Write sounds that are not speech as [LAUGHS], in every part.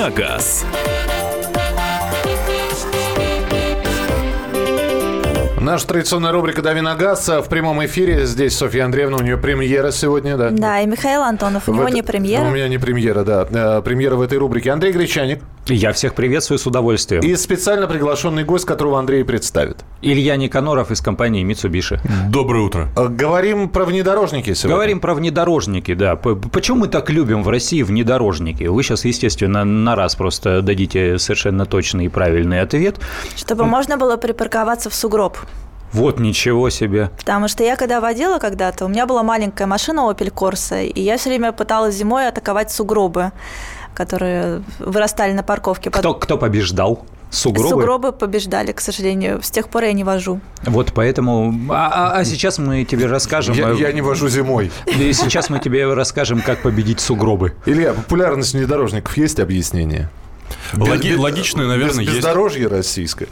на газ». Наша традиционная рубрика «Дави на газ» в прямом эфире. Здесь Софья Андреевна, у нее премьера сегодня, да? Да, и Михаил Антонов, у В него это- не премьера. У меня не премьера, да. Э, Премьера в этой рубрике. Андрей Гречаник Я всех приветствую с удовольствием. и специально приглашенный гость, которого Андрей представит. Илья Никаноров из компании Mitsubishi. Доброе утро. Э, Говорим про внедорожники сегодня. Говорим про внедорожники, да. Почему мы так любим в России внедорожники? Вы сейчас, естественно, на раз просто дадите совершенно точный и правильный ответ. Чтобы можно было припарковаться в сугроб. Вот ничего себе. Потому что я когда водила когда-то, у меня была маленькая машина Opel Corsa, и я все время пыталась зимой атаковать сугробы, которые вырастали на парковке. Кто, кто побеждал? Сугробы? Сугробы побеждали, к сожалению. С тех пор я не вожу. Вот поэтому... А, а- а сейчас мы тебе расскажем... Я, э, я не вожу зимой. и сейчас мы тебе расскажем, как победить сугробы. Илья, популярность внедорожников есть объяснение? Логи- логичное, наверное, без- есть. Бездорожье российское.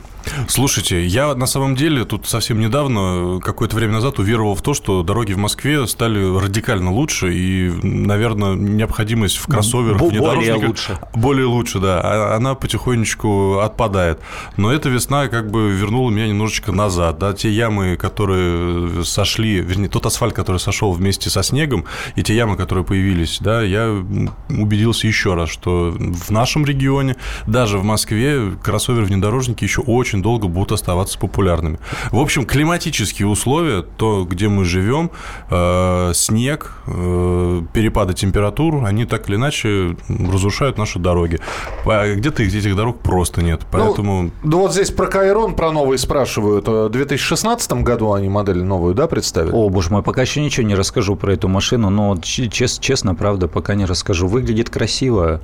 Слушайте, я на самом деле тут совсем недавно, какое-то время назад, уверовал в то, что дороги в Москве стали радикально лучше, и, наверное, необходимость в кроссоверах, Бо- внедорожниках- более лучше. Более лучше, да. А- Она потихонечку отпадает. Но эта весна как бы вернула меня немножечко назад. Да? Те ямы, которые сошли, вернее, тот асфальт, который сошел вместе со снегом, и те ямы, которые появились, да, я убедился еще раз, что в нашем регионе, даже в Москве, кроссовер-внедорожники еще очень долго будут оставаться популярными. В общем, климатические условия, то, где мы живем, э, снег, э, перепады температур, они так или иначе разрушают наши дороги. А Где-то их- этих дорог просто нет. Поэтому Ну вот здесь про Кайрон, про новый спрашивают. Э, В 2016 году они модель новую, да, представили? О, боже мой, пока еще ничего не расскажу про эту машину, но честно, правда, пока не расскажу. Выглядит красиво.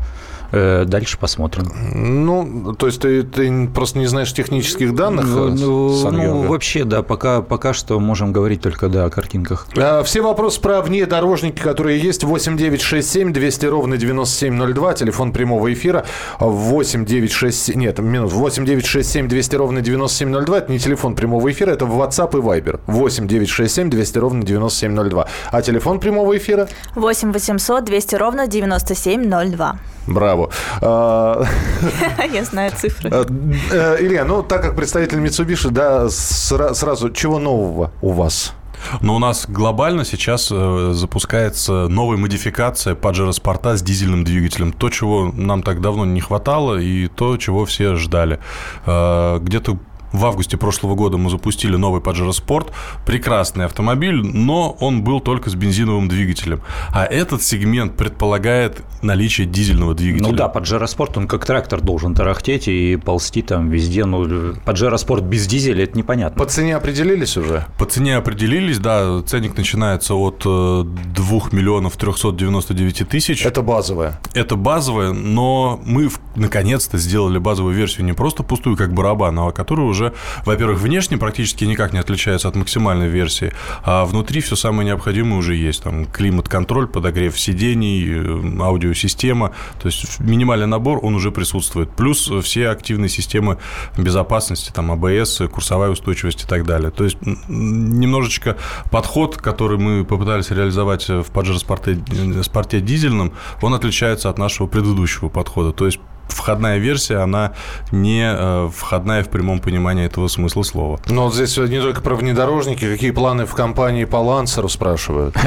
Э, Дальше посмотрим. Ну, то есть ты, ты просто не знаешь технических данных? Ну, э, ну, ну, вообще, да, пока, пока что можем говорить только, да, о картинках. А, Все вопросы про внедорожники, которые есть, 8967 200 ровно 9702, телефон прямого эфира, 8967, нет, минут, 8967 200 ровно 9702, это не телефон прямого эфира, это WhatsApp и Viber, 8967 200 ровно 9702. А телефон прямого эфира? 8 800 200 ровно 9702. Браво. А, [LAUGHS] Я знаю цифры. э, э, Илья, ну, так как представитель Mitsubishi, да, сра- сразу, чего нового у вас? Но у нас глобально сейчас э, запускается новая модификация Pajero Sport с дизельным двигателем. То, чего нам так давно не хватало, и то, чего все ждали. Э, Где-то в августе прошлого года мы запустили новый Pajero Sport. Прекрасный автомобиль, но он был только с бензиновым двигателем. А этот сегмент предполагает наличие дизельного двигателя. Ну да, Pajero Sport, он как трактор должен тарахтеть и ползти там везде. Ну, Pajero Sport без дизеля, это непонятно. По цене определились уже? По цене определились, да, ценник начинается от э, 2 миллионов 399 тысяч. Это базовое. Это базовая, но мы наконец-то сделали базовую версию не просто пустую, как барабан, а которая уже, во-первых, внешне практически никак не отличается от максимальной версии, а внутри все самое необходимое уже есть. Там климат-контроль, подогрев сидений, э, аудиосистема. То есть минимальный набор, он уже присутствует. Плюс все активные системы безопасности, там АБС, курсовая устойчивость и так далее. То есть немножечко подход, который мы попытались реализовать в Pajero спорте, спорте дизельном, он отличается от нашего предыдущего подхода. То есть входная версия, она не э, входная в прямом понимании этого смысла слова. Но вот здесь не только про внедорожники, какие планы в компании по Лансеру спрашивают. [LAUGHS]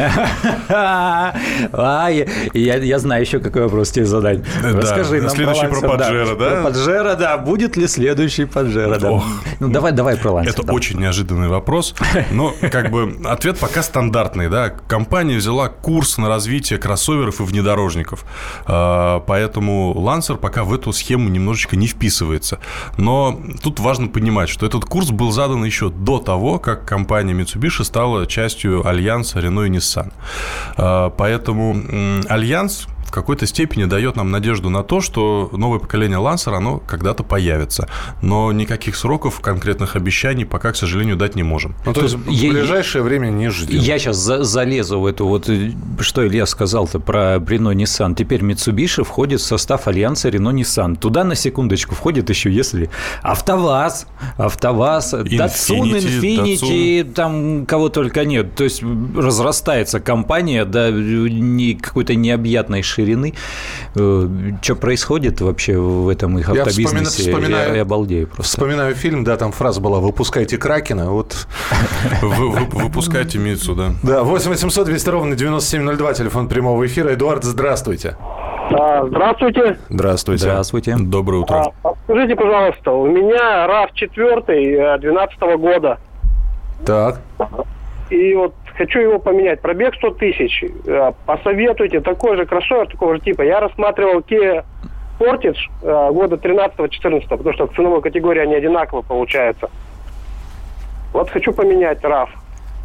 А, я, знаю еще какой вопрос тебе задать. Да, Расскажи нам следующий про Pajero, да? Про Pajero, да. Будет ли следующий? Ох. Ну, давай, давай про Lancer. Это очень неожиданный вопрос, но как бы ответ пока стандартный, да. Компания взяла курс на развитие кроссоверов и внедорожников, А, поэтому Lancer пока в эту схему немножечко не вписывается. Но тут важно понимать, что этот курс был задан еще до того, как компания Mitsubishi стала частью альянса Renault и Nissan. А, Поэтому альянс в какой-то степени дает нам надежду на то, что новое поколение Lancer, оно когда-то появится. Но никаких сроков, конкретных обещаний пока, к сожалению, дать не можем. Ну, то есть в я- ближайшее время не ждем. Я сейчас залезу в эту вот, э, что Илья сказал-то про Renault Nissan. Теперь Mitsubishi входит в состав альянса Renault Nissan. Туда на секундочку входит еще, если АвтоВАЗ, АвтоВАЗ, Datsun, Infiniti, Infiniti, там кого только нет. То есть разрастается компания до не- какой-то необъятной ширины. Ширины. Э, что происходит вообще в этом их автобизнесе? Я, вспоминаю, я, я обалдею просто. Вспоминаю фильм, да, там фраза была «Выпускайте Кракена». Вот. [LAUGHS] Выпускайте Митсу, да. Да, 8 800 200 ровно 9702, телефон прямого эфира. Эдуард, здравствуйте. А, здравствуйте. Здравствуйте. Здравствуйте. Доброе утро. А, скажите, пожалуйста, у меня RAV 4 12 года. Так. И вот хочу его поменять. Пробег 100 тысяч. А, посоветуйте такой же кроссовер, такого же типа. Я рассматривал Kia Sportage а, года 13-14, потому что в ценовой категории они одинаково получаются. Вот хочу поменять RAV.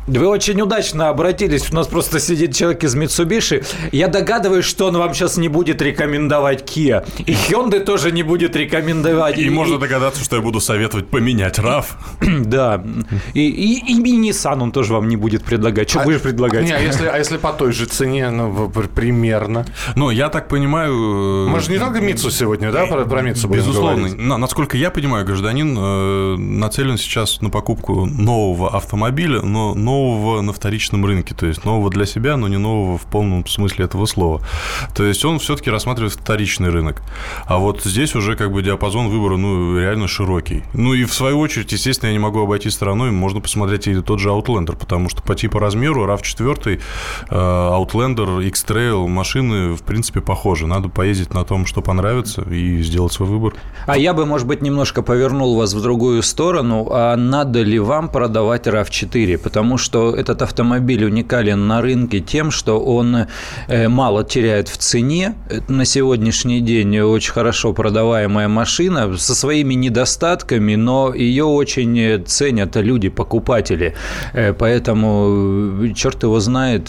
Вы очень удачно обратились. У нас просто сидит человек из Mitsubishi. Я догадываюсь, что он вам сейчас не будет рекомендовать Kia. И Hyundai тоже не будет рекомендовать. И, и можно догадаться, что я буду советовать поменять RAV. [CLEARS THROAT] Да. И, и, и, и Nissan он тоже вам не будет предлагать. Что а, будешь предлагать? Не, а если, а если по той же цене, ну, примерно? Ну, я так понимаю... Э, Мы же не только Митсу сегодня, да, про, про Митсу Безусловно. На, насколько я понимаю, гражданин э, нацелен сейчас на покупку нового автомобиля, но нового на вторичном рынке, то есть нового для себя, но не нового в полном смысле этого слова. То есть он все-таки рассматривает вторичный рынок. А вот здесь уже как бы диапазон выбора, ну, реально широкий. Ну и в свою очередь, естественно, я не могу обойти стороной, можно посмотреть и тот же Outlander, потому что по типу размеру RAV4, э, Outlander, X-Trail, машины, в принципе, похожи. Надо поездить на том, что понравится, и сделать свой выбор. А я бы, может быть, немножко повернул вас в другую сторону. А надо ли вам продавать RAV4? Потому что этот автомобиль уникален на рынке тем, что он э, мало теряет в цене. На сегодняшний день очень хорошо продаваемая машина со своими недостатками, но ее очень ценят люди, покупатели. Э, поэтому э, черт его знает,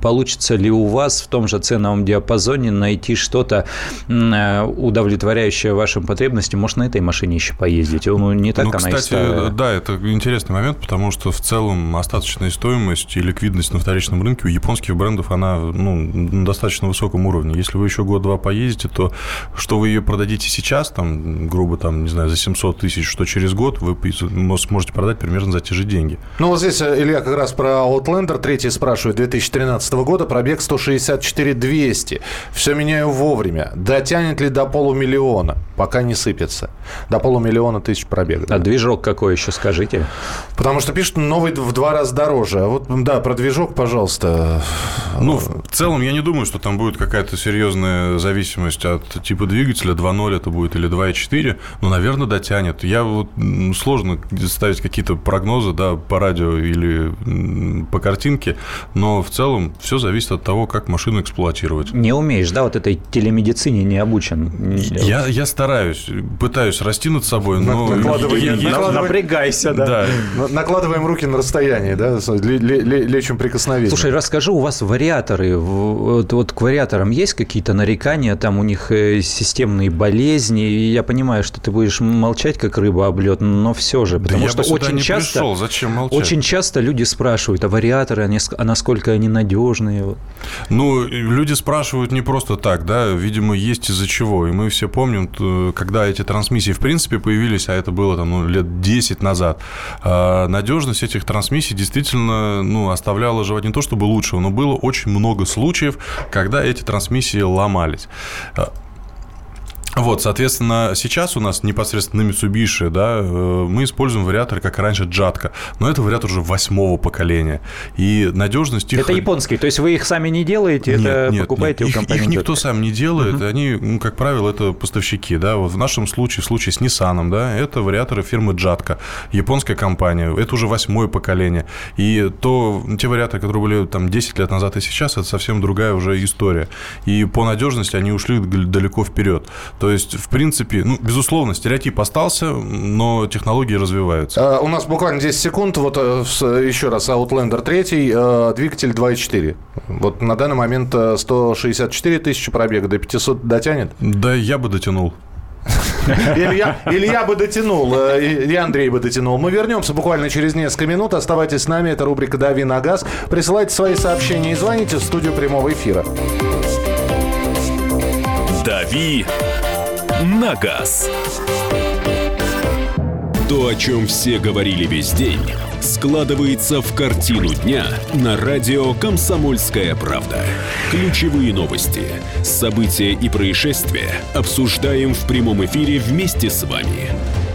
получится ли у вас в том же ценовом диапазоне найти что-то удовлетворяющее вашим потребностям. Может, на этой машине еще поездить. Ну, не так ну, она кстати, и да, это интересный момент, потому что в целом остаток остаточная стоимость и ликвидность на вторичном рынке у японских брендов, она ну, на достаточно высоком уровне. Если вы еще год-два поездите, то что вы ее продадите сейчас, там, грубо, там, не знаю, за 700 тысяч, что через год вы сможете продать примерно за те же деньги. Ну, вот здесь э, Илья как раз про Outlander третий спрашивает. 2013 года пробег 164 200. Все меняю вовремя. Дотянет ли до полумиллиона? Пока не сыпется. До полумиллиона тысяч пробега. А движок какой еще, скажите? Потому что пишут новый в два раза дороже. А вот, да, про движок, пожалуйста. Ну, в целом, я не думаю, что там будет какая-то серьезная зависимость от типа двигателя. 2.0 это будет или 2.4. Но, наверное, дотянет. Я вот сложно ставить какие-то прогнозы, да, по радио или по картинке. Но в целом все зависит от того, как машину эксплуатировать. Не умеешь, да, вот этой телемедицине не обучен. Я, я стараюсь, пытаюсь расти над собой, но... Напрягайся, да. Накладываем руки на расстояние да, лечим прикосновение. Слушай, расскажи, у вас вариаторы, вот, вот к вариаторам есть какие-то нарекания, там у них э, системные болезни, я понимаю, что ты будешь молчать, как рыба об лед, но все же, потому да что очень часто, пришел. Зачем молчать? очень часто люди спрашивают, а вариаторы, они, а насколько они надежные? Ну, люди спрашивают не просто так, да, видимо, есть из-за чего, и мы все помним, когда эти трансмиссии в принципе появились, а это было там ну, лет 10 назад, а надежность этих трансмиссий действительно ну, оставляло желать не то чтобы лучшего, но было очень много случаев, когда эти трансмиссии ломались. Вот, соответственно, сейчас у нас непосредственно на Mitsubishi, да, э, мы используем вариаторы, как раньше, Джатка, но это вариатор уже восьмого поколения, и надежность их... Это японские, то есть вы их сами не делаете, нет, это нет, покупаете нет. у компании? Их, их никто сам не делает, угу. они, ну, как правило, это поставщики, да, вот в нашем случае, в случае с Nissan, да, это вариаторы фирмы Джатка, японская компания, это уже восьмое поколение, и то, те вариаторы, которые были там 10 лет назад и сейчас, это совсем другая уже история, и по надежности они ушли далеко вперед, то то есть, в принципе, ну, безусловно, стереотип остался, но технологии развиваются. А, у нас буквально 10 секунд. Вот э, еще раз, Outlander 3, э, двигатель 2.4. Вот на данный момент 164 э, тысячи пробега, до 500 дотянет? Да, я бы дотянул. Илья, Илья бы дотянул, и Андрей бы дотянул. Мы вернемся буквально через несколько минут. Оставайтесь с нами. Это рубрика «Дави на газ». Присылайте свои сообщения и звоните в студию прямого эфира. «Дави на газ. То, о чем все говорили весь день, складывается в картину дня на радио «Комсомольская правда». Ключевые новости, события и происшествия обсуждаем в прямом эфире вместе с вами.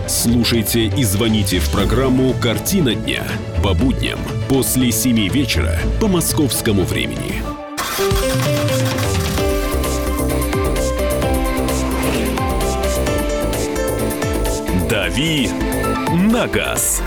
Слушайте и звоните в программу «Картина дня» по будням после 7 вечера по московскому времени. «Дави на газ».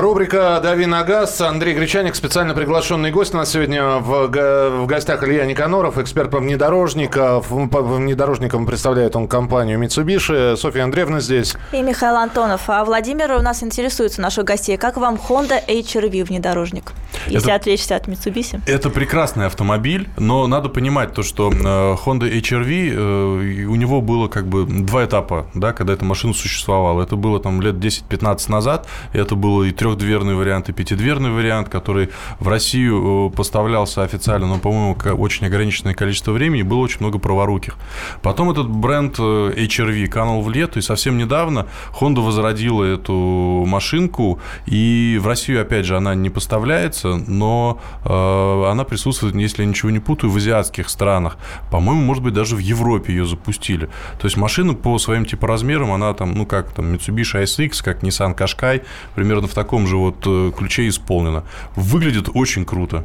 Рубрика «Дави на газ». Андрей Гречаник, специально приглашенный гость. У нас сегодня в, в гостях Илья Никаноров, эксперт по внедорожникам. По внедорожникам представляет он компанию Mitsubishi. Софья Андреевна здесь. И Михаил Антонов. А Владимир у нас интересуется, наших гостей. Как вам Honda HR-V внедорожник? Если это, отвлечься от Mitsubishi. Это прекрасный автомобиль, но надо понимать то, что э, Honda HR-V, э, у него было как бы два этапа, да, когда эта машина существовала. Это было там лет 10-15 назад, и это было и трехдверный вариант и пятидверный вариант, который в Россию э, поставлялся официально, но, по-моему, очень ограниченное количество времени, было очень много праворуких. Потом этот бренд э, HRV канул в лету, и совсем недавно Honda возродила эту машинку, и в Россию, опять же, она не поставляется, но э, она присутствует, если я ничего не путаю, в азиатских странах. По-моему, может быть, даже в Европе ее запустили. То есть машина по своим типа размерам, она там, ну как там, Mitsubishi SX, как Nissan Qashqai, примерно в таком таком же вот э, ключе исполнено. Выглядит очень круто.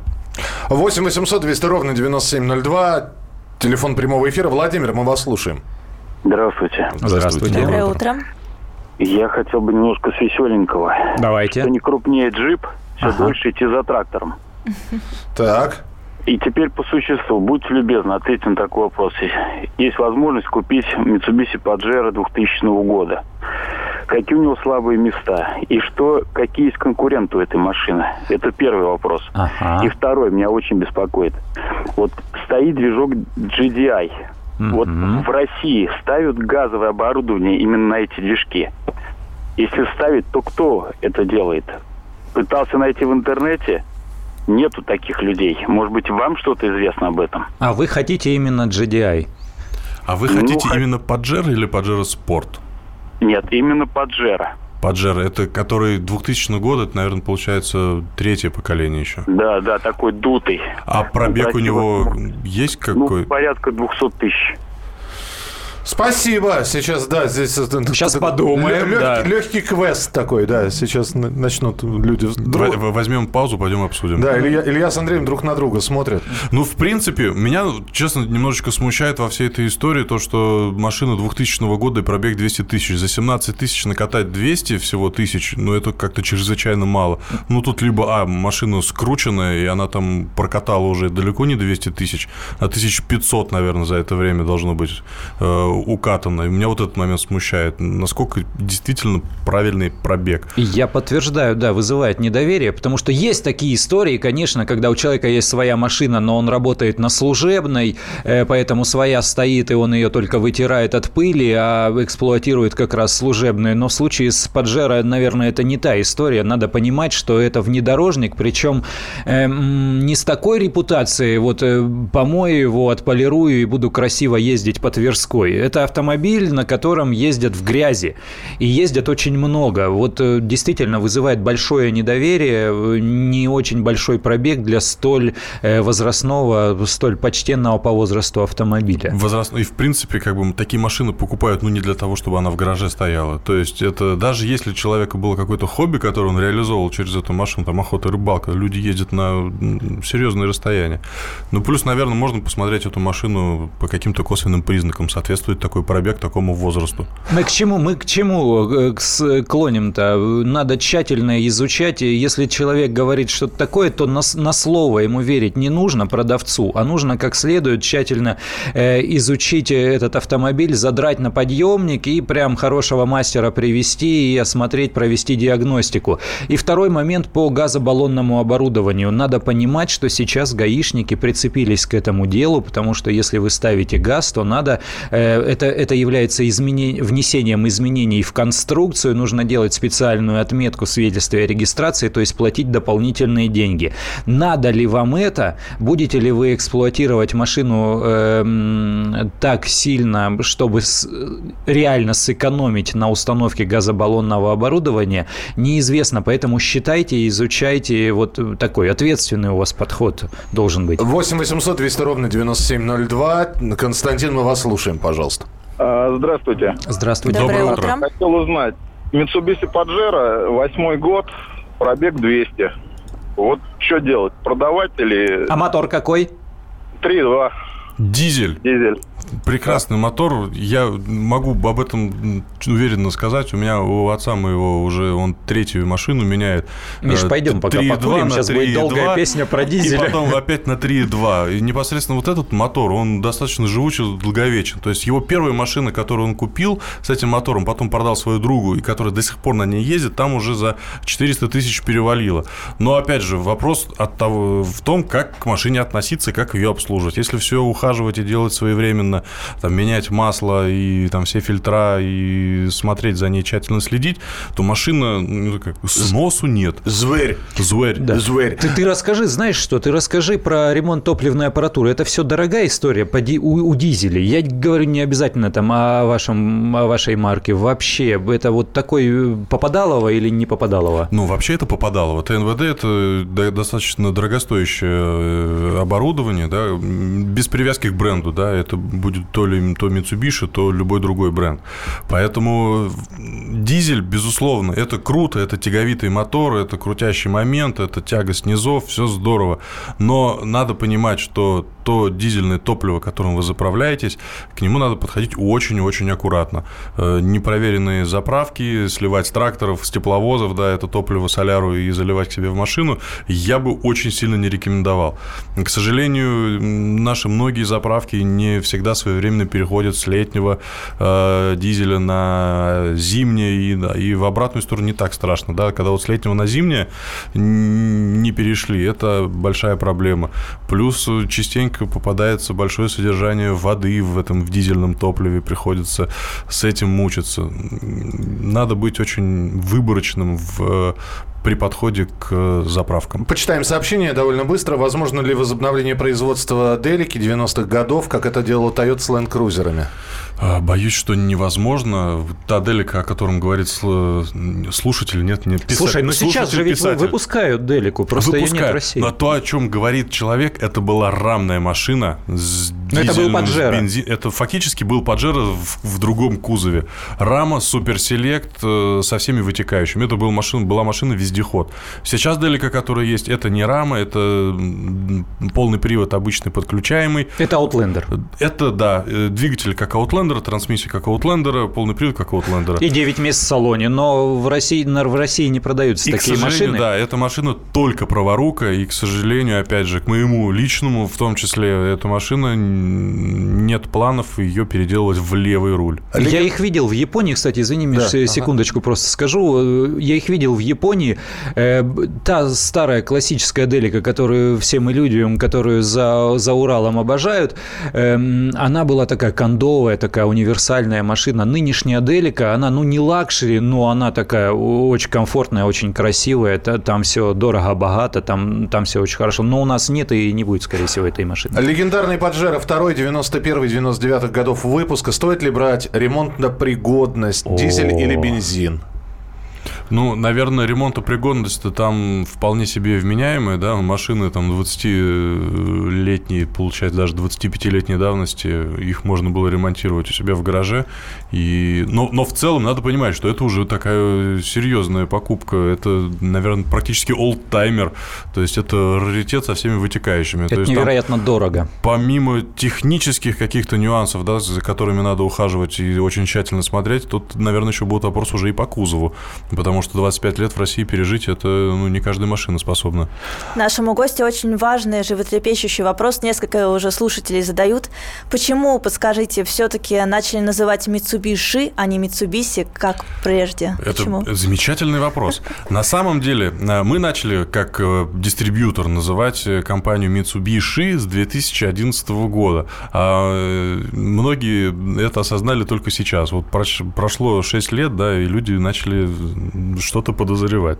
8 800 200 ровно 9702. Телефон прямого эфира. Владимир, мы вас слушаем. Здравствуйте. Здравствуйте. Доброе утро. Я хотел бы немножко с веселенького. Давайте. Что не крупнее джип, все ага. дольше идти за трактором. Так. И теперь по существу, будьте любезны, ответьте на такой вопрос. Есть возможность купить Mitsubishi Pajero 2000 года какие у него слабые места и что, какие есть конкуренты у этой машины. Это первый вопрос. Ага. И второй меня очень беспокоит. Вот стоит движок GDI. Mm-hmm. Вот в России ставят газовое оборудование именно на эти движки. Если ставить, то кто это делает? Пытался найти в интернете, нету таких людей. Может быть, вам что-то известно об этом? А вы хотите именно GDI? А вы хотите ну, именно Pajero или Pajero Sport? Нет, именно Паджеро. Паджеро, это который 2000 года, это, наверное, получается третье поколение еще. Да, да, такой дутый. А пробег у него есть какой? Ну, порядка 200 тысяч. Спасибо. Сейчас, да, здесь... Сейчас подумаем, лег, да. Легкий квест такой, да. Сейчас начнут люди... Друг... Возьмем паузу, пойдем обсудим. Да, Илья, Илья с Андреем друг на друга смотрят. Ну, в принципе, меня, честно, немножечко смущает во всей этой истории то, что машина 2000 года и пробег 200 тысяч. За 17 тысяч накатать 200 всего тысяч, ну, это как-то чрезвычайно мало. Ну, тут либо, а, машина скрученная, и она там прокатала уже далеко не 200 тысяч, а 1500, наверное, за это время должно быть э, укатано. И меня вот этот момент смущает. Насколько действительно правильный пробег. Я подтверждаю, да, вызывает недоверие, потому что есть такие истории, конечно, когда у человека есть своя машина, но он работает на служебной, э, поэтому своя стоит, и он ее только вытирает от пыли, а эксплуатирует как раз служебную. Но в случае с Паджеро, наверное, это не та история. Надо понимать, что это внедорожник, причем э, не с такой репутацией, вот э, помою его, отполирую и буду красиво ездить по Тверской это автомобиль, на котором ездят в грязи. И ездят очень много. Вот э, действительно вызывает большое недоверие, э, не очень большой пробег для столь э, возрастного, столь почтенного по возрасту автомобиля. Возрастной. И, в принципе, как бы такие машины покупают, ну, не для того, чтобы она в гараже стояла. То есть, это даже если у человека было какое-то хобби, которое он реализовывал через эту машину, там, охота, рыбалка, люди ездят на серьезные расстояния. Ну, плюс, наверное, можно посмотреть эту машину по каким-то косвенным признакам, соответствует соответствует такой пробег такому возрасту. Мы к чему, мы к чему э, клоним-то? Надо тщательно изучать. Если человек говорит что-то такое, то на, на слово ему верить не нужно продавцу, а нужно как следует тщательно э, изучить этот автомобиль, задрать на подъемник и прям хорошего мастера привести и осмотреть, провести диагностику. И второй момент по газобаллонному оборудованию. Надо понимать, что сейчас гаишники прицепились к этому делу, потому что если вы ставите газ, то надо э, это, это является изменение, внесением изменений в конструкцию, нужно делать специальную отметку в свидетельстве о регистрации, то есть платить дополнительные деньги. Надо ли вам это? Будете ли вы эксплуатировать машину э, так сильно, чтобы с, реально сэкономить на установке газобаллонного оборудования, неизвестно. Поэтому считайте, изучайте. Вот такой ответственный у вас подход должен быть. 8 800 200 ровно 9702. Константин, мы вас слушаем, пожалуйста. А, здравствуйте. Здравствуйте. Доброе, Доброе утро. утро. Хотел узнать. Mitsubishi Pajero, восьмой год, пробег 200. Вот что делать? Продавать или А мотор какой? 3-2 Дизель. дизель? Прекрасный мотор. Я могу об этом уверенно сказать. У меня у отца моего уже он третью машину меняет. Миш, Э, пойдем пока 3,2 покурим. Сейчас будет 3,2, долгая песня про И дизеля. потом опять на 3,2. И непосредственно вот этот мотор, он достаточно живучий, долговечен. То есть его первая машина, которую он купил с этим мотором, потом продал свою другу, и которая до сих пор на ней ездит, там уже за 400 тысяч перевалило. Но опять же, вопрос от того, в том, как к машине относиться, как ее обслуживать. Если все ухаживать и делать своевременно, там, менять масло и там все фильтра и смотреть за ней, тщательно следить, то машина ну, как, сносу нет. Зверь. Зверь. Да. Зверь. Ты, ты расскажи, знаешь что, ты расскажи про ремонт топливной аппаратуры. Это все дорогая история по ди- у, у дизелей. Я говорю не обязательно там о, вашем, о вашей марке. Вообще, это вот такой э, попадалово или не попадалово? Ну, вообще это попадало. Вот ТНВД – это до- достаточно дорогостоящее э, оборудование, да, без привязки к бренду, да, это будет то ли то Mitsubishi, то любой другой бренд. Поэтому дизель, безусловно, это круто, это тяговитый мотор, это крутящий момент, это тягость низов, все здорово. Но надо понимать, что то дизельное топливо, которым вы заправляетесь, к нему надо подходить очень-очень аккуратно. Э, Непроверенные заправки, сливать с тракторов, с тепловозов, да, это топливо соляру и заливать к себе в машину, я бы очень сильно не рекомендовал. К сожалению, наши многие заправки не всегда своевременно переходят с летнего э, дизеля на зимнее, и, да, и в обратную сторону не так страшно, да, когда вот с летнего на зимнее не перешли, это большая проблема. Плюс э, частенько попадается большое содержание воды в этом в дизельном топливе, приходится с этим мучиться. Надо быть очень выборочным в э, при подходе к заправкам. Почитаем сообщение довольно быстро. Возможно ли возобновление производства Делики 90-х годов, как это делала Toyota с Land Cruiser'ами? А, Боюсь, что невозможно. Та делика, о котором говорит сл- слушатель, нет, нет. писа- Слушай, ну сейчас же ведь писатель. выпускают Делику, просто ее нет в Выпускают. России. Но то, о чем говорит человек, это была рамная машина с Но это был Pajero. бензин- Это фактически был Паджеро в, в другом кузове. Рама, суперселект э, со всеми вытекающими. Это был машина, была машина вездеход. Сейчас Делика, которая есть, это не рама, это полный привод обычный подключаемый. Это Outlander. Это, да, э, двигатель как Outlander, трансмиссия как Outlander, полный привод как Outlander. И 9 мест в салоне, но в России, в России не продаются И, к такие сожалению, машины. да, эта машина только праворука, и, к сожалению, опять же, к моему личному, в том числе, эта машина, нет планов ее переделывать в левый руль. Я их видел в Японии, кстати, извини, Да, ага. секундочку просто скажу. Я их видел в Японии. Э, Та старая классическая Делика, которую все мы любим, которую за, за Уралом обожают, эм, она была такая кондовая, такая универсальная машина. Нынешняя Делика, она, ну, не luxury, но она такая очень комфортная, очень красивая. Та- Там все дорого-богато, там, там все очень хорошо. Но у нас нет и не будет, скорее всего, этой машины. Легендарный Паджеро 2 91-99 годов выпуска. Стоит ли брать ремонтно-пригодность, дизель О. или бензин? Ну, наверное, ремонтопригодность-то там вполне себе вменяемая, да, машины там 20-летние, получается, даже 25-летней давности, их можно было ремонтировать у себя в гараже. И... Но, но в целом надо понимать, что это уже такая серьезная покупка, это, наверное, практически олдтаймер, то есть это раритет со всеми вытекающими. Это то есть там невероятно дорого. помимо технических каких-то нюансов, да, за которыми надо ухаживать и очень тщательно смотреть, тут, наверное, еще будет вопрос уже и по кузову. Потому потому что 25 лет в России пережить, это ну, не каждая машина способна. Нашему гостю очень важный, животрепещущий вопрос. Несколько уже слушателей задают. Почему, подскажите, все-таки начали называть Mitsubishi, а не Mitsubishi, как прежде? Это Почему? замечательный вопрос. На самом деле, э, мы начали как э, дистрибьютор называть э, компанию Mitsubishi с 2011 года. А многие это осознали только сейчас. Вот прош- прошло 6 лет, да, и люди начали что-то подозревать.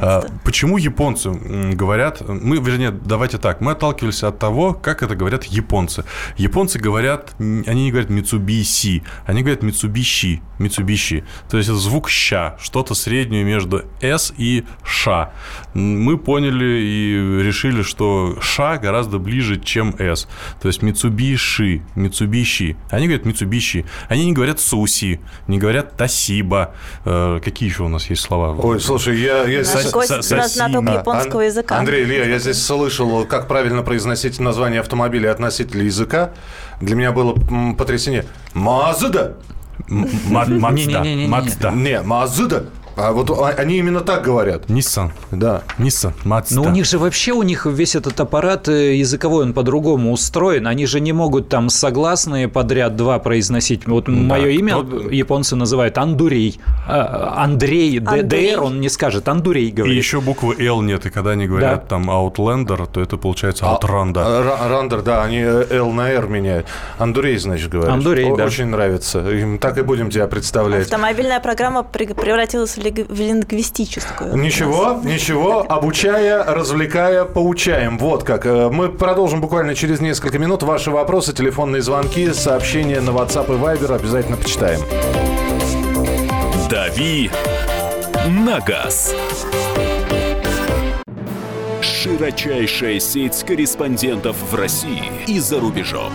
А. Почему японцы говорят... Мы, вернее, давайте так. Мы отталкивались от того, как это говорят японцы. Японцы говорят... Они не говорят Mitsubishi, они говорят Mitsubishi. Mitsubishi. То есть это звук ща. Что-то среднее между S и ша. Мы поняли и решили, что ша гораздо ближе, чем S. То есть Mitsubishi. Mitsubishi. Они говорят Mitsubishi. Они не говорят Суси, не говорят Тасиба. Э, Какие еще у нас есть слова? Ой, слушай, я, я здесь- гость со- зна- знаток сосина. японского языка. Андрей, Илья, я здесь слышал, как правильно произносить название автомобиля относительно языка. Для меня было потрясение. Мазда? М- Ма- Мацда. [LAUGHS] Не-не-не-не-не. Мацда. Не, Мазда. А вот а- они именно так говорят. Nissan. Да. Nissan. Мацда. Но у них же вообще, у них весь этот аппарат э, языковой, он по-другому устроен. Они же не могут там согласные подряд два произносить. Вот мое имя вот- японцы называют Андурей. А, Андрей, Андрей. ДР он не скажет, Андурей И говорит. еще буквы L нет, и когда они говорят Да. там Outlander, то это получается Outranda. А, Ра- Рандер, да, они э, Л на Р меняют. Андурей, значит, говорят. Андурей, О- да. Очень нравится. Им Так и будем тебя представлять. Автомобильная программа превратилась в, лиг- в лингвистическую. Ничего, ничего, обучая, развлекая, поучаем. Вот как. Э, Мы продолжим буквально через несколько минут. Ваши вопросы, телефонные звонки, сообщения на WhatsApp и Viber обязательно почитаем. «Дави на газ». Широчайшая сеть корреспондентов в России и за рубежом.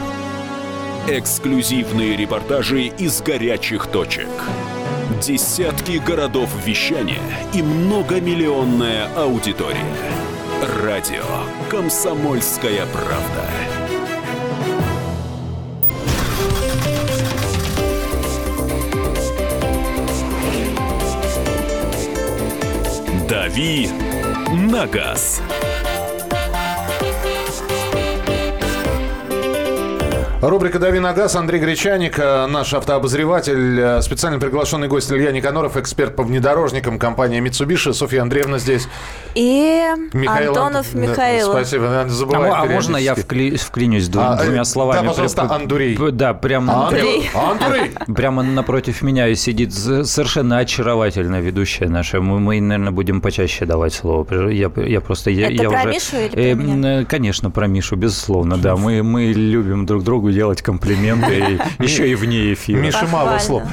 Эксклюзивные репортажи из горячих точек. Десятки городов вещания и многомиллионная аудитория. Радио «Комсомольская правда». «Дави на газ». Рубрика «Дави на газ». Андрей Гречаник, э, наш автообозреватель, э, специально приглашенный гость Илья Никаноров, эксперт по внедорожникам компании Mitsubishi. Софья Андреевна здесь. И Михаил Антонов Ан- Михаил. Спасибо, надо А, а можно я вкли- вклинюсь А, э, двумя словами? да, пожалуйста, Прям- Андурей. Да, прям Андрей. Андрей! Прямо напротив меня и сидит совершенно очаровательная ведущая наша. Мы, мы, наверное, будем почаще давать слово. Я, я просто... Я, Это я про уже- Мишу или про меня? Конечно, про Мишу, безусловно, да. Мы, мы любим друг делать комплименты, и [LAUGHS] еще и вне эфира. Миша, мало слов.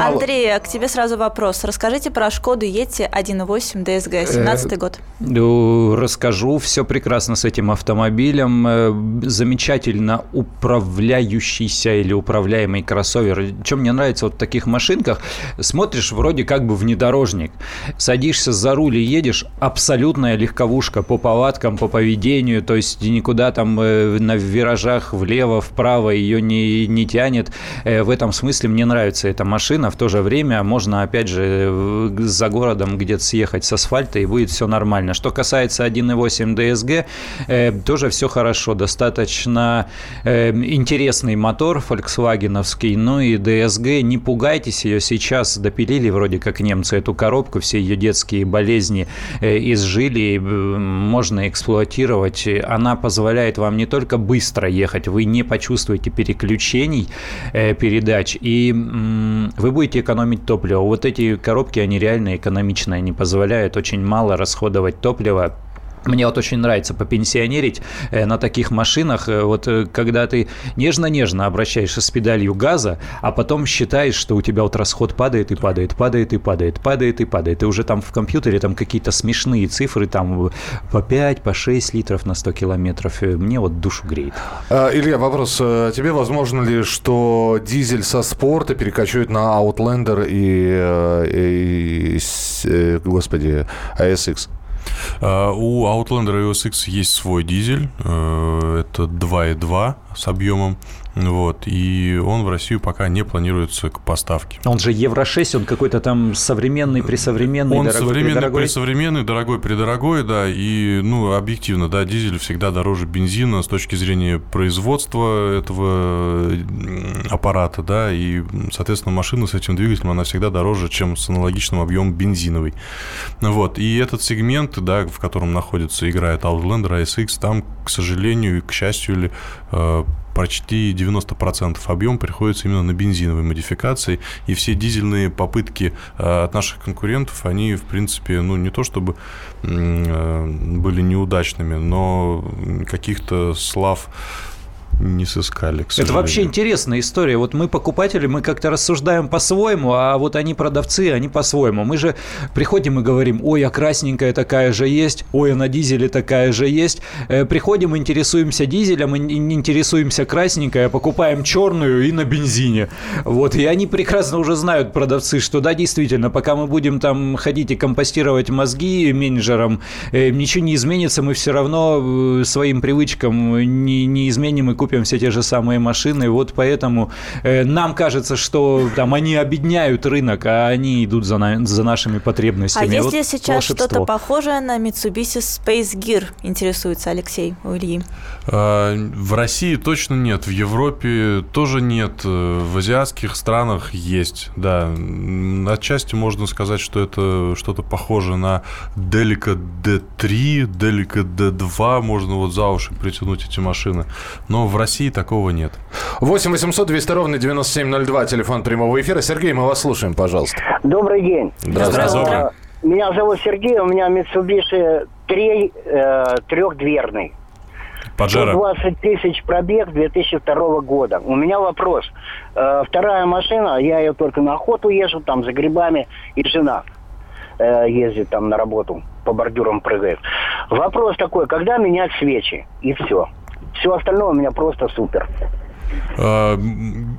Андрей, к тебе сразу вопрос. Расскажите про Шкоду Ети 1.8 DSG, 17 год. Ну, Расскажу, все прекрасно с этим автомобилем. Э, Замечательно управляющийся или управляемый кроссовер. Чем мне нравится вот в таких машинках, смотришь вроде как бы внедорожник, садишься за руль и едешь, абсолютная легковушка по повадкам, по поведению, то есть никуда там э, на виражах влево, вправо ее не, не тянет. Э, В этом смысле мне нравится эта машина. В то же время можно, опять же, за городом где-то съехать с асфальта, и будет все нормально. Что касается 1.8 DSG, э, тоже все хорошо. Достаточно э, интересный мотор фольксвагеновский, ну и DSG, не пугайтесь ее сейчас, допилили вроде как немцы эту коробку, все ее детские болезни изжили, можно эксплуатировать. Она позволяет вам не только быстро ехать, вы не почувствуете переключений э, передач, и м, вы будете экономить топливо. Вот эти коробки, они реально экономичные, они позволяют очень мало расходовать топлива. Мне вот очень нравится попенсионерить э, на таких машинах, э, вот э, когда ты нежно-нежно обращаешься с педалью газа, а потом считаешь, что у тебя вот расход падает и падает, падает и падает, падает и падает. И уже там в компьютере там какие-то смешные цифры, там по 5, по 6 литров на 100 километров. Мне вот душу греет. А, Илья, вопрос. э, Тебе возможно ли, что дизель со спорта перекочует на Outlander и, и э, господи, ASX? А, У Outlander EOS X есть свой дизель. э, Это 2.2. с объемом. Вот, и он в Россию пока не планируется к поставке. Он же Евро-6, он какой-то там современный, присовременный, он дорогой, современный, придорогой. присовременный, дорогой, придорогой, да, и, ну, объективно, да, дизель всегда дороже бензина с точки зрения производства этого аппарата, да, и, соответственно, машина с этим двигателем, она всегда дороже, чем с аналогичным объемом бензиновый. Вот, и этот сегмент, да, в котором находится, играет Outlander SX, там, к сожалению и к счастью ли, э, почти 90% объем приходится именно на бензиновые модификации, и все дизельные попытки э, от наших конкурентов, они, в принципе, ну, не то чтобы э, были неудачными, но каких-то слав не сыскали, к Это вообще интересная история. Вот мы покупатели, мы как-то рассуждаем по-своему, а вот они продавцы, они по-своему. Мы же приходим и говорим, ой, а красненькая такая же есть, ой, а на дизеле такая же есть. Э, приходим, интересуемся дизелем, интересуемся красненькой, а покупаем черную и на бензине. Вот, и они прекрасно уже знают, продавцы, что да, действительно, пока мы будем там ходить и компостировать мозги менеджерам, э, ничего не изменится, мы все равно э, своим привычкам не, не изменим и купим все те же самые машины. Вот поэтому э, нам кажется, что там они обедняют рынок, а они идут за, на, за нашими потребностями. А есть вот ли сейчас что-то похожее на Mitsubishi Space Gear, интересуется Алексей у Ильи? А, в России точно нет, в Европе тоже нет, в азиатских странах есть, да. Отчасти можно сказать, что это что-то похоже на Delica D3, Delica D2, можно вот за уши притянуть эти машины. Но в России такого нет. 8 800 200 ровно 9702, телефон прямого эфира. Сергей, мы вас слушаем, пожалуйста. Добрый день. Здравствуйте. Здравствуйте. Меня зовут Сергей, у меня Mitsubishi 3 э, трехдверный. Паджеро. 20 тысяч пробег 2002 года. У меня вопрос. Э, вторая машина, я ее только на охоту езжу, там за грибами, и жена э, ездит там на работу, по бордюрам прыгает. Вопрос такой, когда менять свечи? И все. Все остальное у меня просто супер. А,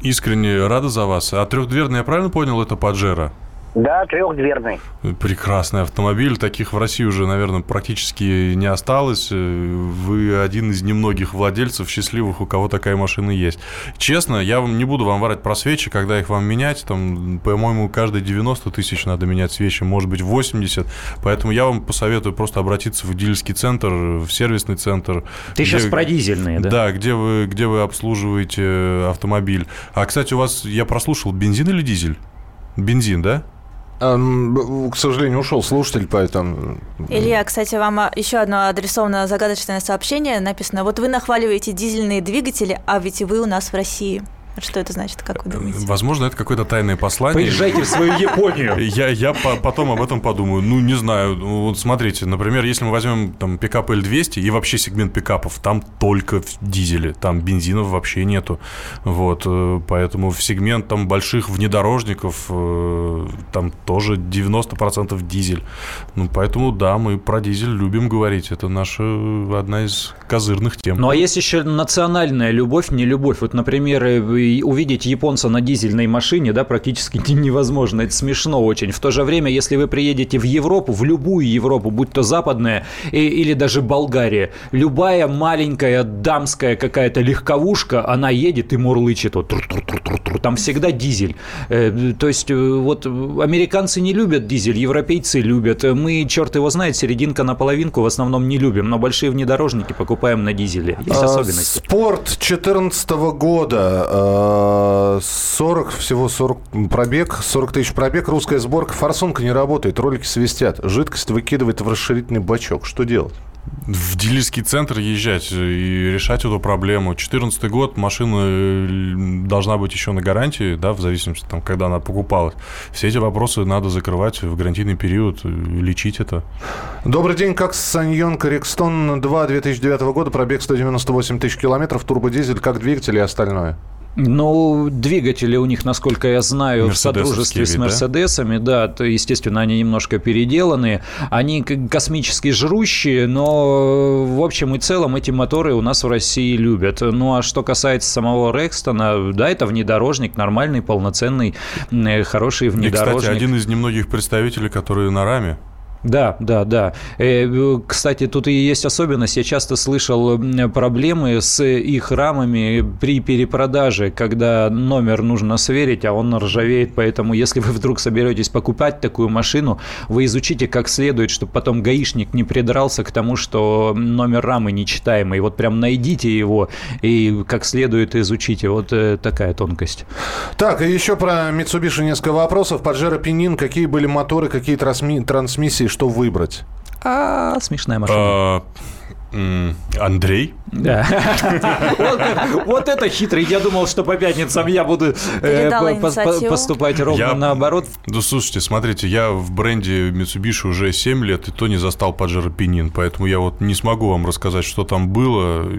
искренне рада за вас. А трехдверный, я правильно понял, это Паджеро? Да, трехдверный. Прекрасный автомобиль. Таких в России уже, наверное, практически не осталось. Вы один из немногих владельцев счастливых, у кого такая машина есть. Честно, я вам не буду вам врать про свечи, когда их вам менять. Там, по-моему, каждые 90 тысяч надо менять свечи, может быть, 80. Поэтому я вам посоветую просто обратиться в дилерский центр, в сервисный центр. Ты где, сейчас про дизельные, да? Да, где вы, где вы обслуживаете автомобиль. А, кстати, у вас, я прослушал, бензин или дизель? Бензин, да? К сожалению, ушел слушатель, поэтому... Илья, кстати, вам еще одно адресованное загадочное сообщение написано. Вот вы нахваливаете дизельные двигатели, а ведь вы у нас в России. Что это значит, как вы думаете? Возможно, это какое-то тайное послание. Поезжайте в свою Японию. Я, я по потом об этом подумаю. Ну, не знаю. Ну, вот смотрите, например, если мы возьмем там пикап L200 и вообще сегмент пикапов, там только в дизеле, там бензинов вообще нету. Вот, э, поэтому в сегмент там больших внедорожников э, там тоже 90% дизель. Ну, поэтому, да, мы про дизель любим говорить. Это наша одна из козырных тем. Ну, а есть еще национальная любовь, не любовь. Вот, например, э, увидеть японца на дизельной машине, да, практически [LAUGHS] невозможно. Это смешно очень. В то же время, если вы приедете в Европу, в любую Европу, будь то западная или даже Болгария, любая маленькая дамская какая-то легковушка, она едет и мурлычет. Вот, там всегда дизель. Э, то есть, э, вот американцы не любят дизель, европейцы любят. Мы, черт его знает, серединка на половинку в основном не любим, но большие внедорожники покупаем на дизеле. Есть а, особенности. Спорт 2014 года э, 40, всего 40 пробег, 40 тысяч пробег, русская сборка, форсунка не работает, ролики свистят, жидкость выкидывает в расширительный бачок. Что делать? в дилерский центр езжать и решать эту проблему. 2014 год, машина э, должна быть еще на гарантии, да, в зависимости, там, когда она покупалась. Все эти вопросы надо закрывать в гарантийный период, э, лечить это. Добрый день, как Саньон Корекстон 2 2009 года, пробег 198 тысяч километров, турбодизель, как двигатель и остальное? Ну, двигатели у них, насколько я знаю, в сотрудничестве с Мерседесами, да? да, то, естественно, они немножко переделанные. Они космически жрущие, но в общем и целом эти моторы у нас в России любят. Ну, а что касается самого Рекстона, да, это внедорожник, нормальный, полноценный, хороший внедорожник. И, кстати, один из немногих представителей, которые на раме Да, да, да. Э, кстати, тут и есть особенность. Я часто слышал проблемы с их рамами при перепродаже, когда номер нужно сверить, а он ржавеет. Поэтому, если вы вдруг соберетесь покупать такую машину, вы изучите как следует, чтобы потом гаишник не придрался к тому, что номер рамы нечитаемый. Вот прям найдите его и как следует изучите. Вот э, такая тонкость. Так, и еще про Mitsubishi несколько вопросов. Pajero Пенин, какие были моторы, какие трансмиссии, что выбрать? А, смешная машина. Андрей? Да. [LAUGHS] Вот, это хитрый. Я думал, что по пятницам я буду э, поступать ровно наоборот. Да слушайте, смотрите, я в бренде Mitsubishi уже 7 лет, и то не застал Pajero Пенин, поэтому я вот не смогу вам рассказать, что там было.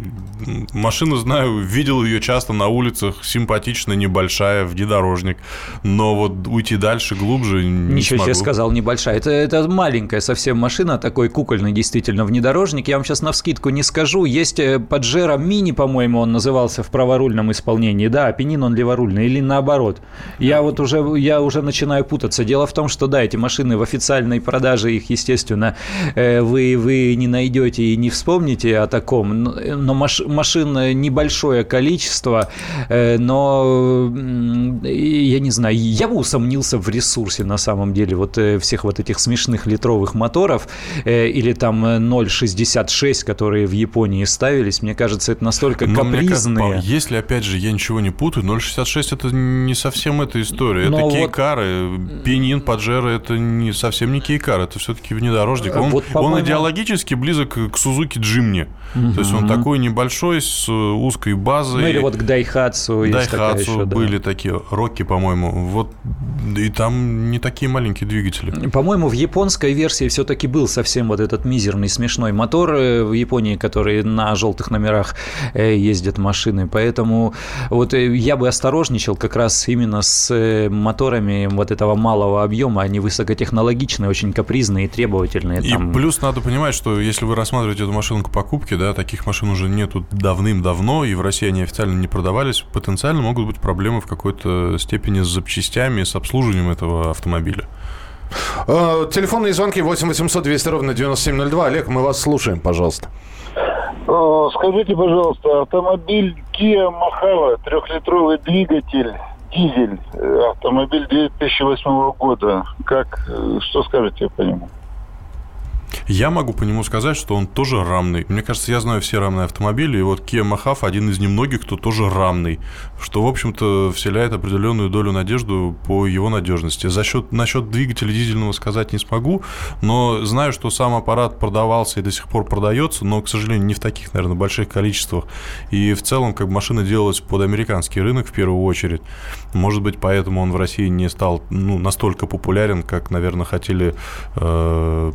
Машину знаю, видел ее часто на улицах, симпатичная, небольшая, внедорожник, но вот уйти дальше, глубже не Ничего смогу. себе сказал, небольшая. Это, это маленькая совсем машина, такой кукольный действительно внедорожник. Я вам сейчас на скидку не скажу. Есть Паджеро Мини, по-моему, он назывался в праворульном исполнении. Да, Апеннин он леворульный или наоборот. Я вот уже, я уже начинаю путаться. Дело в том, что да, эти машины в официальной продаже, их, естественно, э, вы, вы не найдете и не вспомните о таком. Но маш, машин небольшое количество, э, но я не знаю, я бы усомнился в ресурсе на самом деле вот э, всех вот этих смешных литровых моторов или там 0,66, которые в Японии ставились, мне кажется, это настолько Но капризные. Кажется, если, опять же, я ничего не путаю, 0,66 это не совсем эта история. Но это вот... кейкары. Пенин, Паджеро это не совсем не кейкар, это все-таки внедорожник. Он, вот, он идеологически близок к Сузуки Джимни. Угу. То есть он такой небольшой, с узкой базой. Ну или вот к Дайхатсу. Дайхатсу еще, были да. такие, Рокки, по-моему. Вот и там не такие маленькие двигатели. По-моему, в японской версии все-таки был совсем вот этот мизерный смешной мотор э, в Японии, который на желтых номерах э, ездят машины. Поэтому вот э, я бы осторожничал как раз именно с моторами вот этого малого объема. Они высокотехнологичные, очень капризные и требовательные. И там... плюс надо понимать, что если вы рассматриваете эту машину к покупке, да, таких машин уже нету давным-давно, и в России они официально не продавались, потенциально могут быть проблемы в какой-то степени с запчастями, с обслуживанием этого автомобиля. Э, телефонные звонки 8 800 200 ровно 9702. Олег, мы вас слушаем, пожалуйста. Э, скажите, пожалуйста, автомобиль Kia Mojave, трехлитровый двигатель, дизель, э, автомобиль 2008 года. Как, что скажете по нему? Я могу по нему сказать, что он тоже рамный. Мне кажется, я знаю все рамные автомобили, и вот Kia Mahav один из немногих, кто тоже рамный, что, в общем-то, вселяет определенную долю надежду по его надежности. За счет, насчет двигателя дизельного сказать не смогу, но знаю, что сам аппарат продавался и до сих пор продается, но, к сожалению, не в таких, наверное, больших количествах. И в целом, как машина делалась под американский рынок в первую очередь. Может быть, поэтому он в России не стал ну, настолько популярен, как, наверное, хотели э,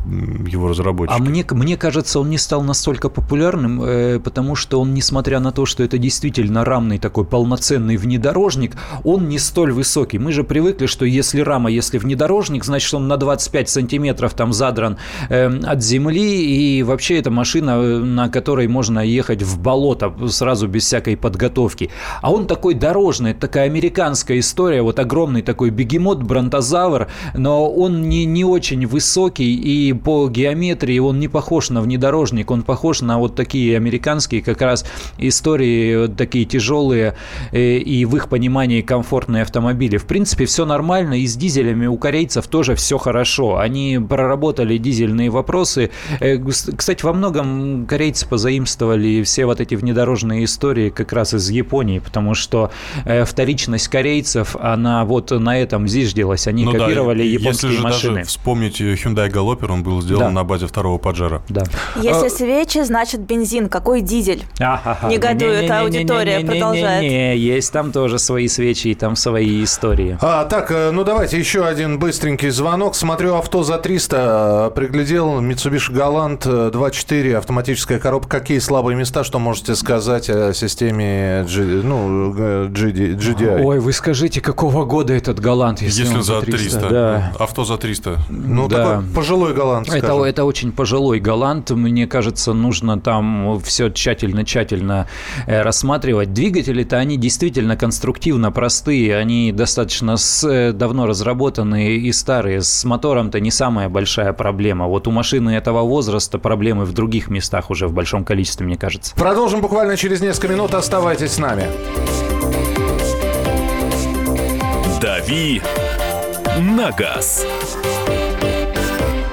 его разработчики. А мне, мне кажется, он не стал настолько популярным, э, потому что он, несмотря на то, что это действительно рамный такой полноценный внедорожник, он не столь высокий. Мы же привыкли, что если рама, если внедорожник, значит, он на 25 сантиметров там задран э, от земли, и вообще это машина, э, на которой можно ехать в болото сразу без всякой подготовки. А он такой дорожный, такая американская история, вот огромный такой бегемот, бронтозавр, но он не, не очень высокий, и по геометрии геометрии он не похож на внедорожник, он похож на вот такие американские как раз истории, такие тяжелые э, и в их понимании комфортные автомобили. В принципе, все нормально, и с дизелями у корейцев тоже все хорошо. Они проработали дизельные вопросы. Э, кстати, во многом корейцы позаимствовали все вот эти внедорожные истории как раз из Японии, потому что э, вторичность корейцев, она вот на этом зиждилась. Они ну копировали да, японские если машины. Даже вспомнить Hyundai Galloper, он был сделан да. на базе второго Паджера. Да. Если а... свечи, значит бензин. Какой дизель? Негодует аудитория, продолжает. Не, есть там тоже свои свечи и там свои истории. А, так, ну давайте еще один быстренький звонок. Смотрю авто за 300, приглядел Mitsubishi Galant 2.4, автоматическая коробка. Какие слабые места, что можете сказать о системе G, ну, GD, GDI? Ой, вы скажите, какого года этот Галант? Если, если за 300? 300 да. Авто за 300. Ну, да. такой пожилой голландский. Это, это очень пожилой Галант. Мне кажется, нужно там все тщательно-тщательно э, рассматривать. Двигатели-то они действительно конструктивно простые. Они достаточно с, э, давно разработанные и старые. С мотором-то не самая большая проблема. Вот у машины этого возраста проблемы в других местах уже в большом количестве, мне кажется. Продолжим буквально через несколько минут. Оставайтесь с нами. «Дави на газ».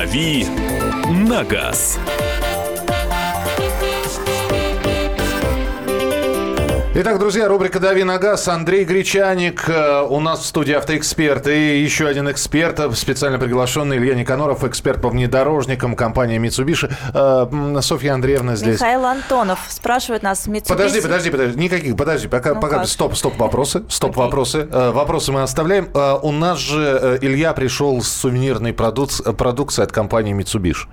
«Дави на газ». Итак, друзья, рубрика «Дави на газ». Андрей Гречаник э, у нас в студии автоэксперт. И еще один эксперт, э, специально приглашенный Илья Никаноров, эксперт по внедорожникам компании Mitsubishi. Э, Софья Андреевна здесь. Михаил Антонов спрашивает нас Mitsubishi. Подожди, подожди, подожди. Никаких, подожди. Пока, Ну пока, как? стоп, стоп, вопросы. Стоп, Окей. вопросы. Вопросы мы оставляем. У нас же Илья пришел с сувенирной продукцией от компании Mitsubishi.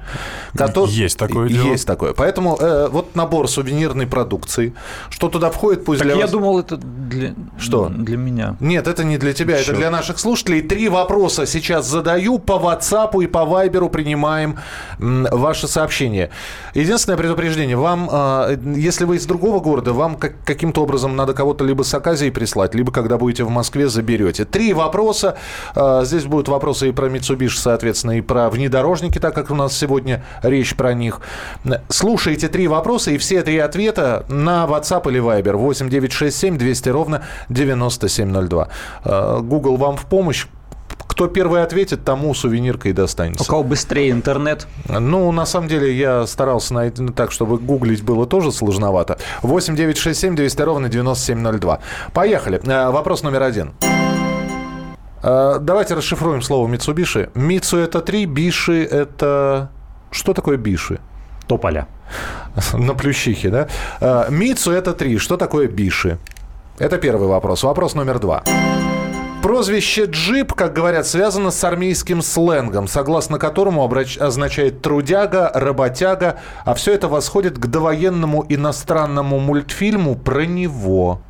Кото- Есть такое дело. Есть такое. Поэтому вот набор сувенирной продукции. Что туда входит, пусть Так для я вас... думал, это для, Что? для меня. Нет, это не для тебя, это Чёрт. для наших слушателей. Три вопроса сейчас задаю. По WhatsApp и по Viber принимаем ваши сообщения. Единственное предупреждение. Вам, э, если вы из другого города, вам как- каким-то образом надо кого-то либо с Аказией прислать, либо когда будете в Москве, заберете. Три вопроса. Э, Здесь будут вопросы и про Mitsubishi, соответственно, и про внедорожники, так как у нас сегодня речь про них. Слушайте три вопроса и все три ответа на WhatsApp или Viber 8967 200 ровно 9702. Э, Google вам в помощь. Кто первый ответит, тому сувенирка и У достанется. кого быстрее интернет, Ну, на самом деле, я старался найти так, чтобы гуглить было тоже сложновато. 8 9 6 7 200 ровно 9702. Поехали. Э, Вопрос номер один. Э, Давайте расшифруем слово Mitsubishi. Митсу это три, Биши это... Что такое Биши? Тополя. [LAUGHS] На плющихе, да? Э, Митсу это три. Что такое Биши? Это первый вопрос. Вопрос номер два. Прозвище «джип», как говорят, связано с армейским сленгом, согласно которому обрач- означает «трудяга», «работяга», а все это восходит к довоенному иностранному мультфильму про него.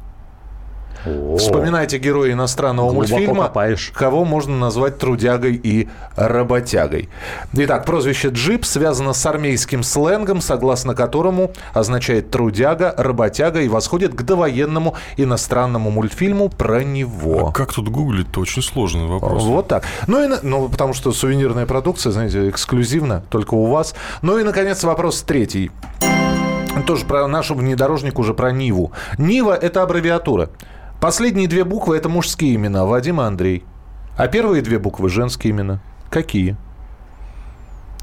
Вспоминайте героя иностранного Глубоко мультфильма, копаешь. кого можно назвать трудягой и работягой. Итак, прозвище «джип» связано с армейским сленгом, согласно которому означает трудяга, работяга и восходит к довоенному иностранному мультфильму про него. А как тут гуглить-то? Очень сложный вопрос. Вот так. Ну, и, ну, потому что сувенирная продукция, знаете, эксклюзивна, только у вас. Ну и, наконец, вопрос третий. Тоже про нашу внедорожник, уже про Ниву. Нива – это аббревиатура. Последние две буквы – это мужские имена, Вадим и Андрей. А первые две буквы – женские имена. Какие?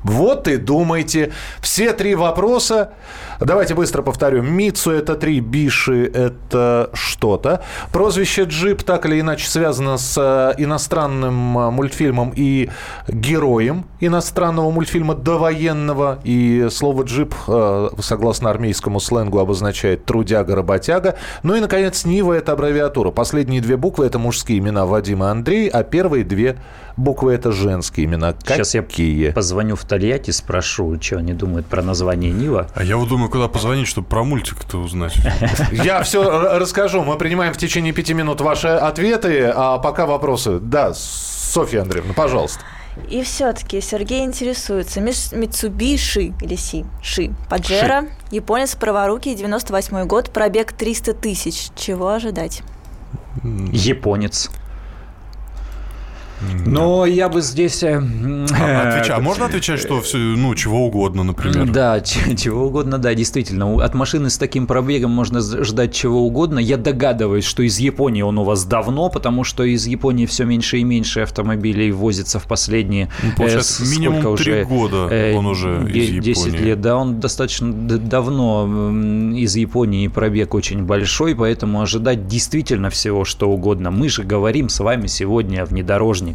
Вот и думайте. Все три вопроса. Давайте быстро повторю. Мицу это три, Биши это что-то. Прозвище Джип так или иначе связано с э, иностранным э, мультфильмом и героем иностранного мультфильма довоенного. И слово джип, э, согласно армейскому сленгу, обозначает трудяга-работяга. Ну и, наконец, Нива это аббревиатура. Последние две буквы это мужские имена Вадима и Андрей, а первые две буквы это женские имена. Сейчас я Какие? позвоню в Тольятти, спрошу, что они думают про название Нива. А я вот думаю, куда позвонить, чтобы про мультик-то узнать. [LAUGHS] Я все расскажу. Мы принимаем в течение пяти минут ваши ответы, а пока вопросы. Да, Софья Андреевна, пожалуйста. И все-таки Сергей интересуется. Mitsubishi или Си, Ши, Паджеро, японец праворукий, 98 год, пробег 300 тысяч. Чего ожидать? Японец. Но я бы здесь... э, А, отвеча- а можно отвечать, что все, ну, чего угодно, например? Да, [LAUGHS] чего угодно, да, действительно. От машины с таким пробегом можно ждать чего угодно. Я догадываюсь, что из Японии он у вас давно, потому что из Японии все меньше и меньше автомобилей возится в последние... Ну, получается, э, минимум три года Э, он уже из де- 10 Японии. лет, да, он достаточно давно из Японии, пробег очень большой, поэтому ожидать действительно всего, что угодно. Мы же говорим с вами сегодня о внедорожниках.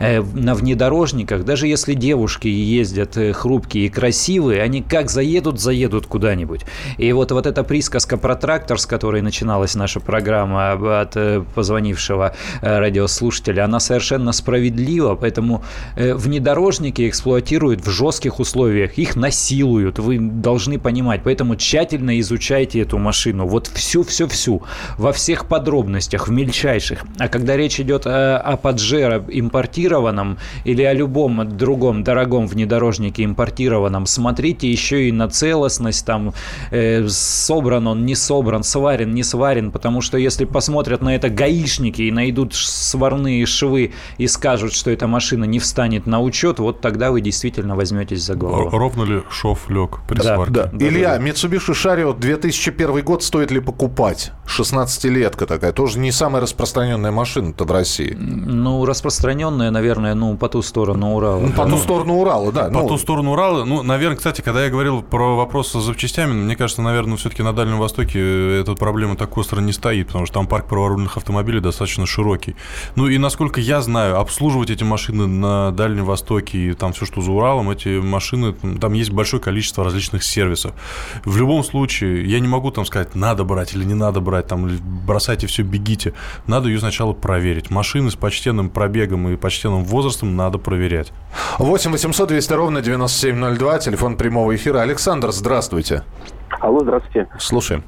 Э, На внедорожниках, даже если девушки ездят э, хрупкие и красивые, они как заедут, заедут куда-нибудь. И вот, вот эта присказка про трактор, с которой начиналась наша программа от э, позвонившего радиослушателя, она совершенно справедлива, поэтому внедорожники эксплуатируют в жестких условиях, их насилуют, вы должны понимать, поэтому тщательно изучайте эту машину, вот всю-всю-всю, во всех подробностях, в мельчайших. А когда речь идет э, о Паджеро импортированном или о любом другом дорогом внедорожнике импортированном, смотрите еще и на целостность, там, э, собран он, не собран, сварен, не сварен, потому что если посмотрят на это гаишники и найдут сварные швы и скажут, что эта машина не встанет на учет, вот тогда вы действительно возьметесь за голову. Ровно ли шов лег при Да, сварке? Да. Да, Илья, да, Mitsubishi Шарио 2001 год стоит ли покупать? 16-летка такая. Тоже не самая распространенная машина-то в России. Ну, распространенная, наверное, ну, по ту сторону Урала. Ну, по ту сторону Урала, да. По ну, ту сторону Урала, ну, наверное, кстати, когда я говорил про вопрос с запчастями, мне кажется, наверное, все-таки на Дальнем Востоке эта проблема так остро не стоит, потому что там парк праворульных автомобилей достаточно широкий. Ну и насколько я знаю, обслуживать эти машины на Дальнем Востоке и там все, что за Уралом, эти машины, там есть большое количество различных сервисов. В любом случае, я не могу там сказать, надо брать или не надо брать, там, бросайте все, бегите. Надо ее сначала проверить. Машины с почтенным пробегом и почтенным возрастом надо проверять. 8 800 200 ровно 9702, телефон прямого эфира. Александр, здравствуйте. Алло, здравствуйте. Слушаем.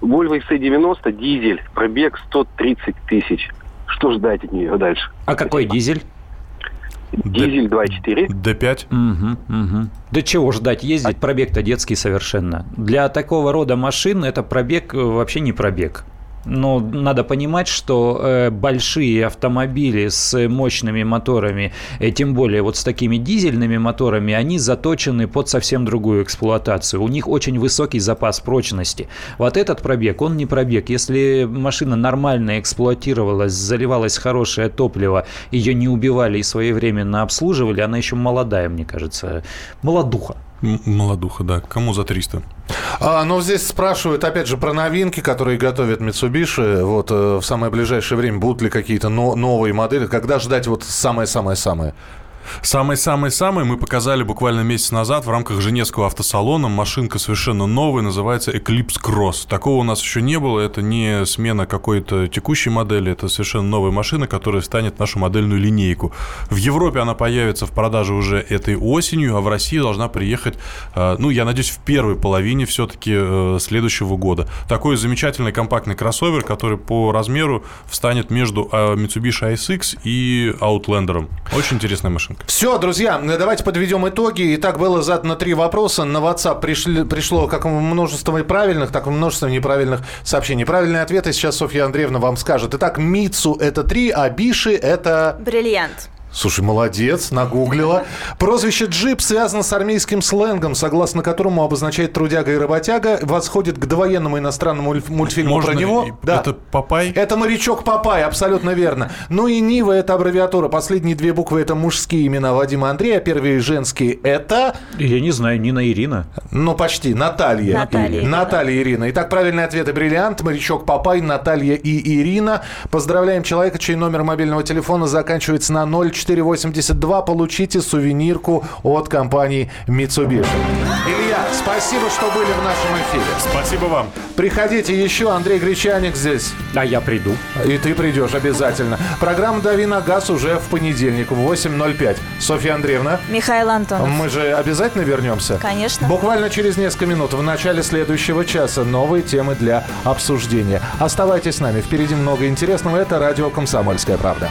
Volvo XC90, дизель, пробег 130 тысяч. Что ждать от нее дальше? А какой дизель? Дизель 2.4. D5? Мгм, мгм. Да чего ждать ездить, пробег-то детский совершенно. Для такого рода машин это пробег э, вообще не пробег. Но надо понимать, что э, большие автомобили с мощными моторами, э, тем более вот с такими дизельными моторами, они заточены под совсем другую эксплуатацию. У них очень высокий запас прочности. Вот этот пробег, он не пробег. Если машина нормально эксплуатировалась, заливалось хорошее топливо, ее не убивали и своевременно обслуживали, она еще молодая, мне кажется. Молодуха. Молодуха, да. Кому за 300? А, ну, здесь спрашивают, опять же, про новинки, которые готовят Mitsubishi. Вот э, в самое ближайшее время будут ли какие-то но- новые модели? Когда ждать вот самое-самое-самое? Самый-самый-самый мы показали буквально месяц назад в рамках Женевского автосалона. Машинка совершенно новая, называется Eclipse Cross. Такого у нас еще не было. Это не смена какой-то текущей модели. Это совершенно новая машина, которая станет нашу модельную линейку. В Европе она появится в продаже уже этой осенью, а в России должна приехать, э, ну, я надеюсь, в первой половине все-таки э, следующего года. Такой замечательный компактный кроссовер, который по размеру встанет между э, Mitsubishi ASX и Outlander. Очень интересная машинка. Все, друзья, давайте подведем итоги. Итак, было задано три вопроса. На WhatsApp пришли, пришло как множество правильных, так и множество неправильных сообщений. Правильные ответы сейчас Софья Андреевна вам скажет. Итак, Мицу это три, а Биши это... Бриллиант. Слушай, молодец, нагуглила. Прозвище «джип» связано с армейским сленгом, согласно которому обозначает трудяга и работяга, восходит к довоенному иностранному мультфильму Можно про него. и- Да. Это Папай? Это морячок Папай, абсолютно верно. Ну и Нива – это аббревиатура. Последние две буквы – это мужские имена Вадима Андрея, а первые женские – это, Я не знаю, Нина Ирина. ну почти, Наталья. Наталья Ирина. Наталья Ирина. Итак, правильные ответы – бриллиант, морячок Папай, Наталья и Ирина. Поздравляем человека, чей номер мобильного телефона заканчивается на 0482. Получите сувенирку от компании Mitsubishi. Илья, спасибо, что были в нашем эфире. Спасибо вам. Приходите еще, Андрей Гречаник здесь. А я приду. И ты придешь обязательно. Программа «Дави на газ» уже в понедельник в 8.05. Софья Андреевна, Михаил Антонов. мы же обязательно вернемся? Конечно. Буквально через несколько минут в начале следующего часа новые темы для обсуждения. Оставайтесь с нами, впереди много интересного. Это радио «Комсомольская правда».